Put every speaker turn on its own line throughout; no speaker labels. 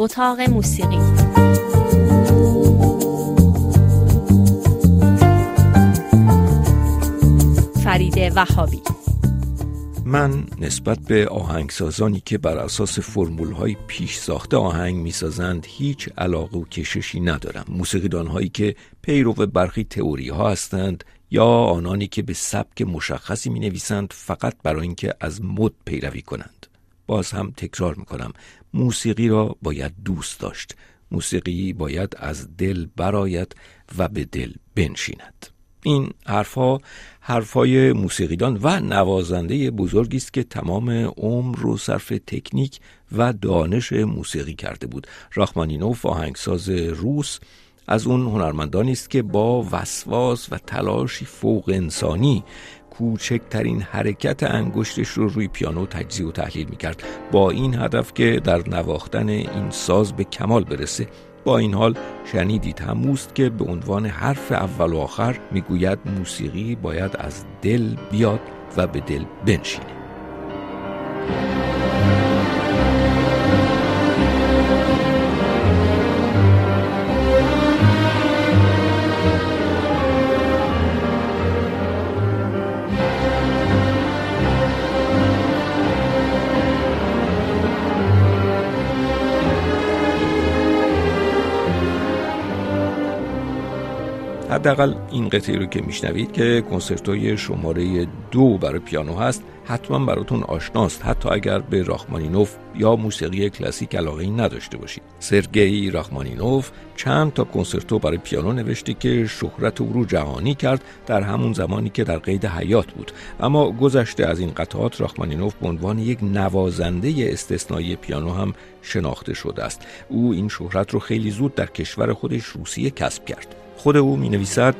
اتاق موسیقی. فرید وهابی.
من نسبت به آهنگسازانی که بر اساس فرمول های پیش ساخته آهنگ می‌سازند هیچ علاقه و کششی ندارم. موسیقیدان هایی که پیرو برخی تئوری ها هستند یا آنانی که به سبک مشخصی می نویسند فقط برای اینکه از مد پیروی کنند. باز هم تکرار می کنم موسیقی را باید دوست داشت. موسیقی باید از دل براید و به دل بنشیند. این حرفها حرفای موسیقیدان و نوازنده بزرگی است که تمام عمر رو صرف تکنیک و دانش موسیقی کرده بود. راخمانینوف آهنگساز روس از اون هنرمندانی است که با وسواس و تلاشی فوق انسانی کوچکترین حرکت انگشتش رو روی پیانو تجزیه و تحلیل می‌کرد. با این هدف که در نواختن این ساز به کمال برسه. با این حال شنیدید هموست که به عنوان حرف اول و آخر می‌گوید موسیقی باید از دل بیاد و به دل بنشینه. حداقل این قطعه رو که میشنوید که کنسرتوی شماره دو برای پیانو هست حتما براتون آشناست. حتی اگر به راخمانینوف یا موسیقی کلاسیک علاقه نداشته باشید. سرگئی راخمانینوف چند تا کنسرتو برای پیانو نوشته که شهرت او رو جهانی کرد در همون زمانی که در قید حیات بود. اما گذشته از این قطعات راخمانینوف به عنوان یک نوازنده استثنایی پیانو هم شناخته شده است. او این شهرت رو خیلی زود در کشور خودش روسیه کسب کرد. خود او می نویسد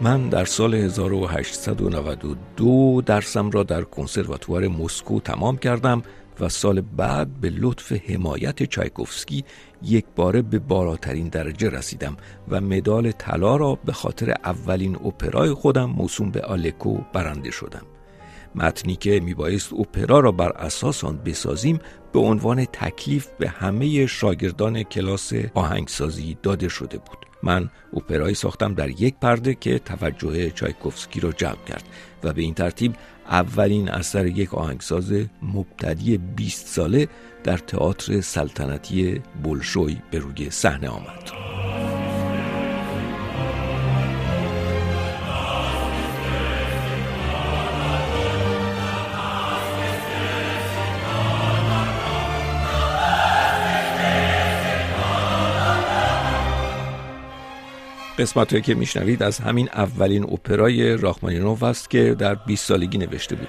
من در سال 1892 درسم را در کنسرواتوار مسکو تمام کردم و سال بعد به لطف حمایت چایکوفسکی یک باره به بالاترین درجه رسیدم و مدال طلا را به خاطر اولین اپرای خودم موسوم به آلکو برنده شدم. متنی که میبایست اپرا را بر اساس آن بسازیم به عنوان تکلیف به همه شاگردان کلاس آهنگسازی داده شده بود. من اپرایی ساختم در یک پرده که توجه چایکوفسکی را جلب کرد و به این ترتیب اولین اثر یک آهنگساز مبتدی 20 ساله در تئاتر سلطنتی بولشوی به روی صحنه آمد. قسمت که میشنوید از همین اولین اپرای راخمانینوف است که در 20 سالگی نوشته بود.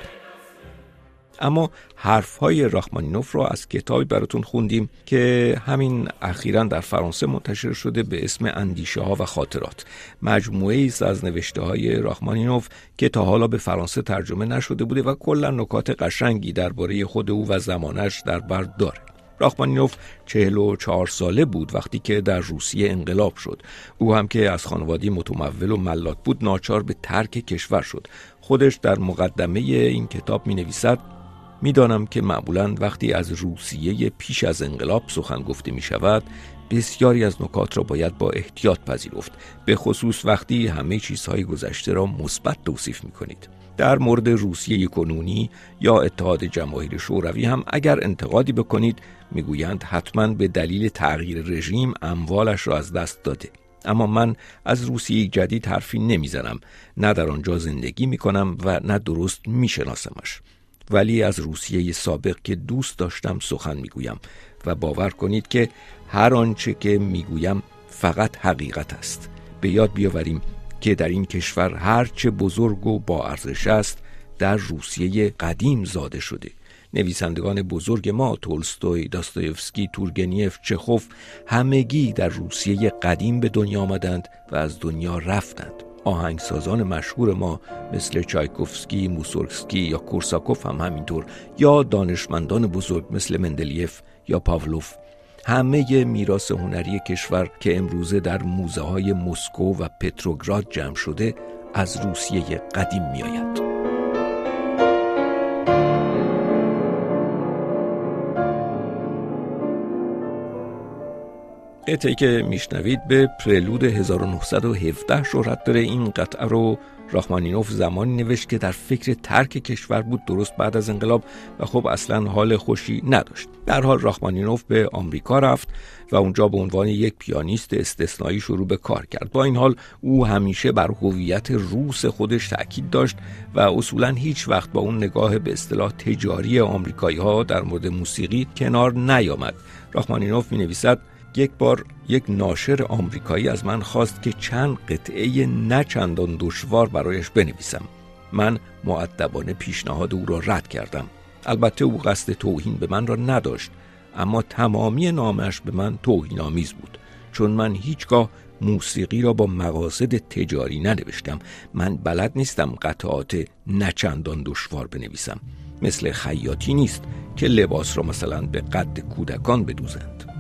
اما حرف های راخمانینوف را از کتابی براتون خوندیم که همین اخیرا در فرانسه منتشر شده به اسم اندیشه ها و خاطرات. مجموعه است از نوشته های راخمانینوف که تا حالا به فرانسه ترجمه نشده بوده و کلا نکات قشنگی درباره خود او و زمانش در بر داره. راخمانینوف چهل و چهار ساله بود وقتی که در روسیه انقلاب شد. او هم که از خانوادی متمول و ملاک بود ناچار به ترک کشور شد. خودش در مقدمه این کتاب می نویسد می‌دانم که معمولا وقتی از روسیه پیش از انقلاب سخن گفته می شود بسیاری از نکات را باید با احتیاط پذیرفت. به خصوص وقتی همه چیزهای گذشته را مثبت توصیف می کنید در مورد روسیه کنونی یا اتحاد جماهیر شوروی هم اگر انتقادی بکنید می‌گویند حتما به دلیل تغییر رژیم اموالش را از دست داده. اما من از روسیه جدید حرفی نمی‌زنم نه در آنجا زندگی می‌کنم و نه درست میشناسمش. ولی از روسیه سابق که دوست داشتم سخن می‌گویم و باور کنید که هر آنچه که می‌گویم فقط حقیقت است. به یاد بیاوریم که در این کشور هرچه بزرگ و با ارزش است در روسیه قدیم زاده شده. نویسندگان بزرگ ما تولستوی، داستایفسکی، تورگنیف، چخوف همگی در روسیه قدیم به دنیا آمدند و از دنیا رفتند. آهنگسازان مشهور ما مثل چایکوفسکی، موسورسکی یا کورساکوف هم همینطور یا دانشمندان بزرگ مثل مندلیف یا پاولوف همه میراث هنری کشور که امروزه در موزه های مسکو و پتروگراد جمع شده از روسیه قدیم میآید. قطعی که میشنوید به پرلود 1917 شهرت داره این قطعه رو راخمانینوف زمانی نوشت که در فکر ترک کشور بود درست بعد از انقلاب و خب اصلا حال خوشی نداشت. در حال راخمانینوف به آمریکا رفت و اونجا به عنوان یک پیانیست استثنایی شروع به کار کرد. با این حال او همیشه بر هویت روس خودش تاکید داشت و اصولا هیچ وقت با اون نگاه به اصطلاح تجاری آمریکایی ها در مورد موسیقی کنار نیامد. راخمانینوف می نویسد یک بار یک ناشر آمریکایی از من خواست که چند قطعه نه چندان دشوار برایش بنویسم. من معدبانه پیشنهاد او را رد کردم. البته او قصد توهین به من را نداشت اما تمامی نامش به من توهین آمیز بود. چون من هیچگاه موسیقی را با مقاصد تجاری ننوشتم من بلد نیستم قطعات نچندان دشوار بنویسم. مثل خیاطی نیست که لباس را مثلا به قد کودکان بدوزند.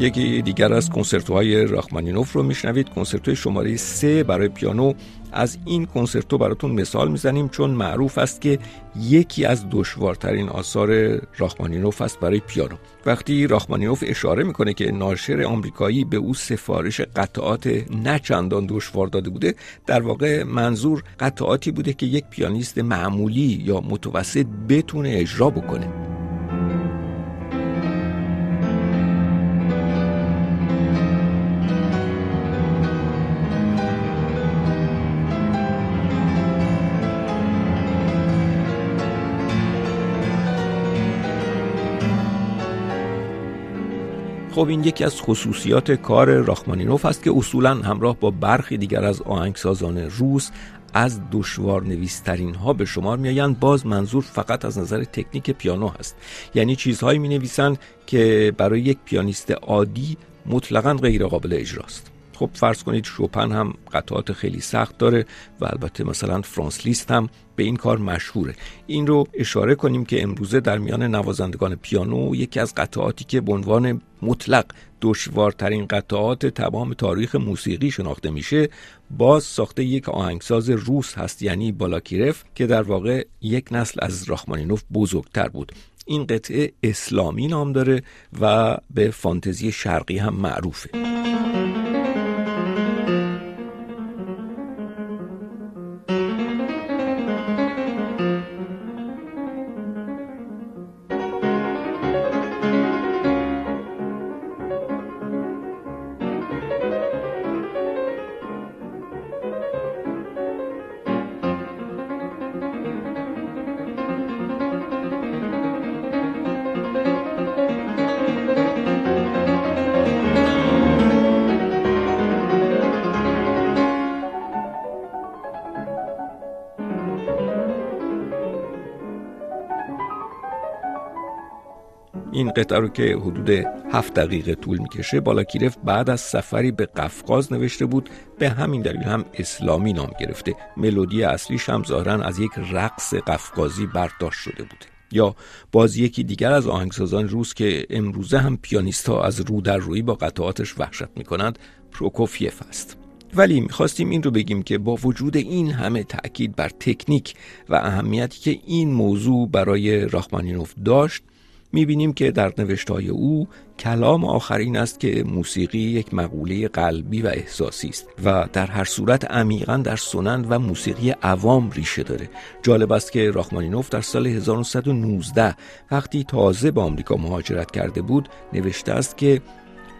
یکی دیگر از کنسرتوهای راخمانینوف رو میشنوید. کنسرتوی شماره سه برای پیانو. از این کنسرتو براتون مثال می‌زنیم چون معروف است که یکی از دشوارترین آثار راخمانینوف است برای پیانو. وقتی راخمانینوف اشاره می‌کنه که ناشر آمریکایی به او سفارش قطعات نه چندان دشوار داده بوده در واقع منظور قطعاتی بوده که یک پیانیست معمولی یا متوسط بتونه اجرا بکنه. خب این یکی از خصوصیات کار راخمانینوف است که اصولا همراه با برخی دیگر از آهنگسازان روس از دشوار نویسترین ها به شمار میآیند. باز منظور فقط از نظر تکنیک پیانو هست. یعنی چیزهایی می نویسند که برای یک پیانیست عادی مطلقا غیر قابل اجراست. خب فرض کنید شوپن هم قطعات خیلی سخت داره و البته مثلا فرانس لیست هم به این کار مشهوره. این رو اشاره کنیم که امروزه در میان نوازندگان پیانو یکی از قطعاتی که به عنوان مطلق دشوارترین قطعات تمام تاریخ موسیقی شناخته میشه باز ساخته یک آهنگساز روس هست یعنی بالاکیرف که در واقع یک نسل از راخمانینوف بزرگتر بود. این قطعه اسلامی نام داره و به فانتزی شرقی هم معروفه. این قطعه رو که حدود هفت دقیقه طول می‌کشه بالاکیرف بعد از سفری به قفقاز نوشته بود به همین دلیل هم اسلامی نام گرفته. ملودی اصلیش هم ظاهرا از یک رقص قفقازی برداشت شده بوده یا باز یکی دیگر از آهنگسازان روس که امروزه هم پیانیست ها از رو در روی با قطعاتش وحشت می‌کنند پروکوفیف است. ولی می‌خواستیم این رو بگیم که با وجود این همه تأکید بر تکنیک و اهمیتی که این موضوع برای راخمانینوف داشت می‌بینیم که در نوشتهای او کلام آخرین است که موسیقی یک مقوله قلبی و احساسی است و در هر صورت عمیقا در سنن و موسیقی عوام ریشه داره. جالب است که راخمانینوف در سال 1919 وقتی تازه به آمریکا مهاجرت کرده بود نوشته است که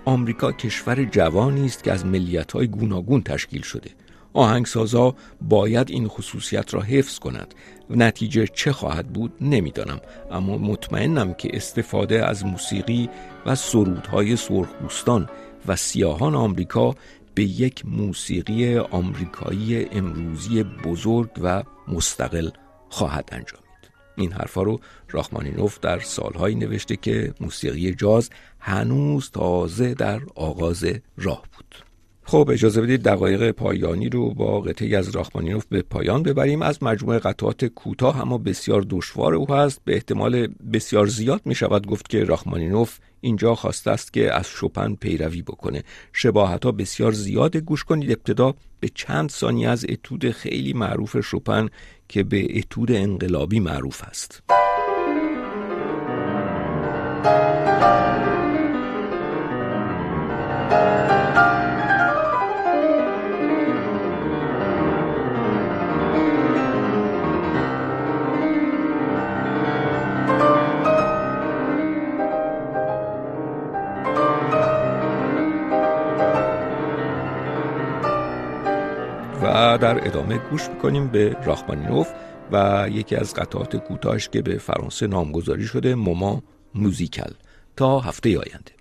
آمریکا کشور جوانی است که از ملیت‌های گوناگون تشکیل شده. آهنگسازا باید این خصوصیت را حفظ کند. نتیجه چه خواهد بود نمی‌دانم اما مطمئنم که استفاده از موسیقی و سرودهای سرخپوستان و سیاهان آمریکا به یک موسیقی آمریکایی امروزی بزرگ و مستقل خواهد انجامید. این حرفا رو راخمانینوف در سالهایی نوشته که موسیقی جاز هنوز تازه در آغاز راه بود. خب اجازه بدید دقایق پایانی رو با قطعی از راخمانینوف به پایان ببریم. از مجموعه قطعات کوتاه اما بسیار دشوار او هست. به احتمال بسیار زیاد می شود گفت که راخمانینوف اینجا خواسته است که از شپن پیروی بکنه. شباهت ها بسیار زیاد گوش کنید. ابتدا به چند ثانیه از اتود خیلی معروف شپن که به اتود انقلابی معروف است. و در ادامه گوش می‌کنیم به راخمانینوف و یکی از قطعات کوتاهش که به فرانسه نامگذاری شده موما موزیکل تا هفته آینده.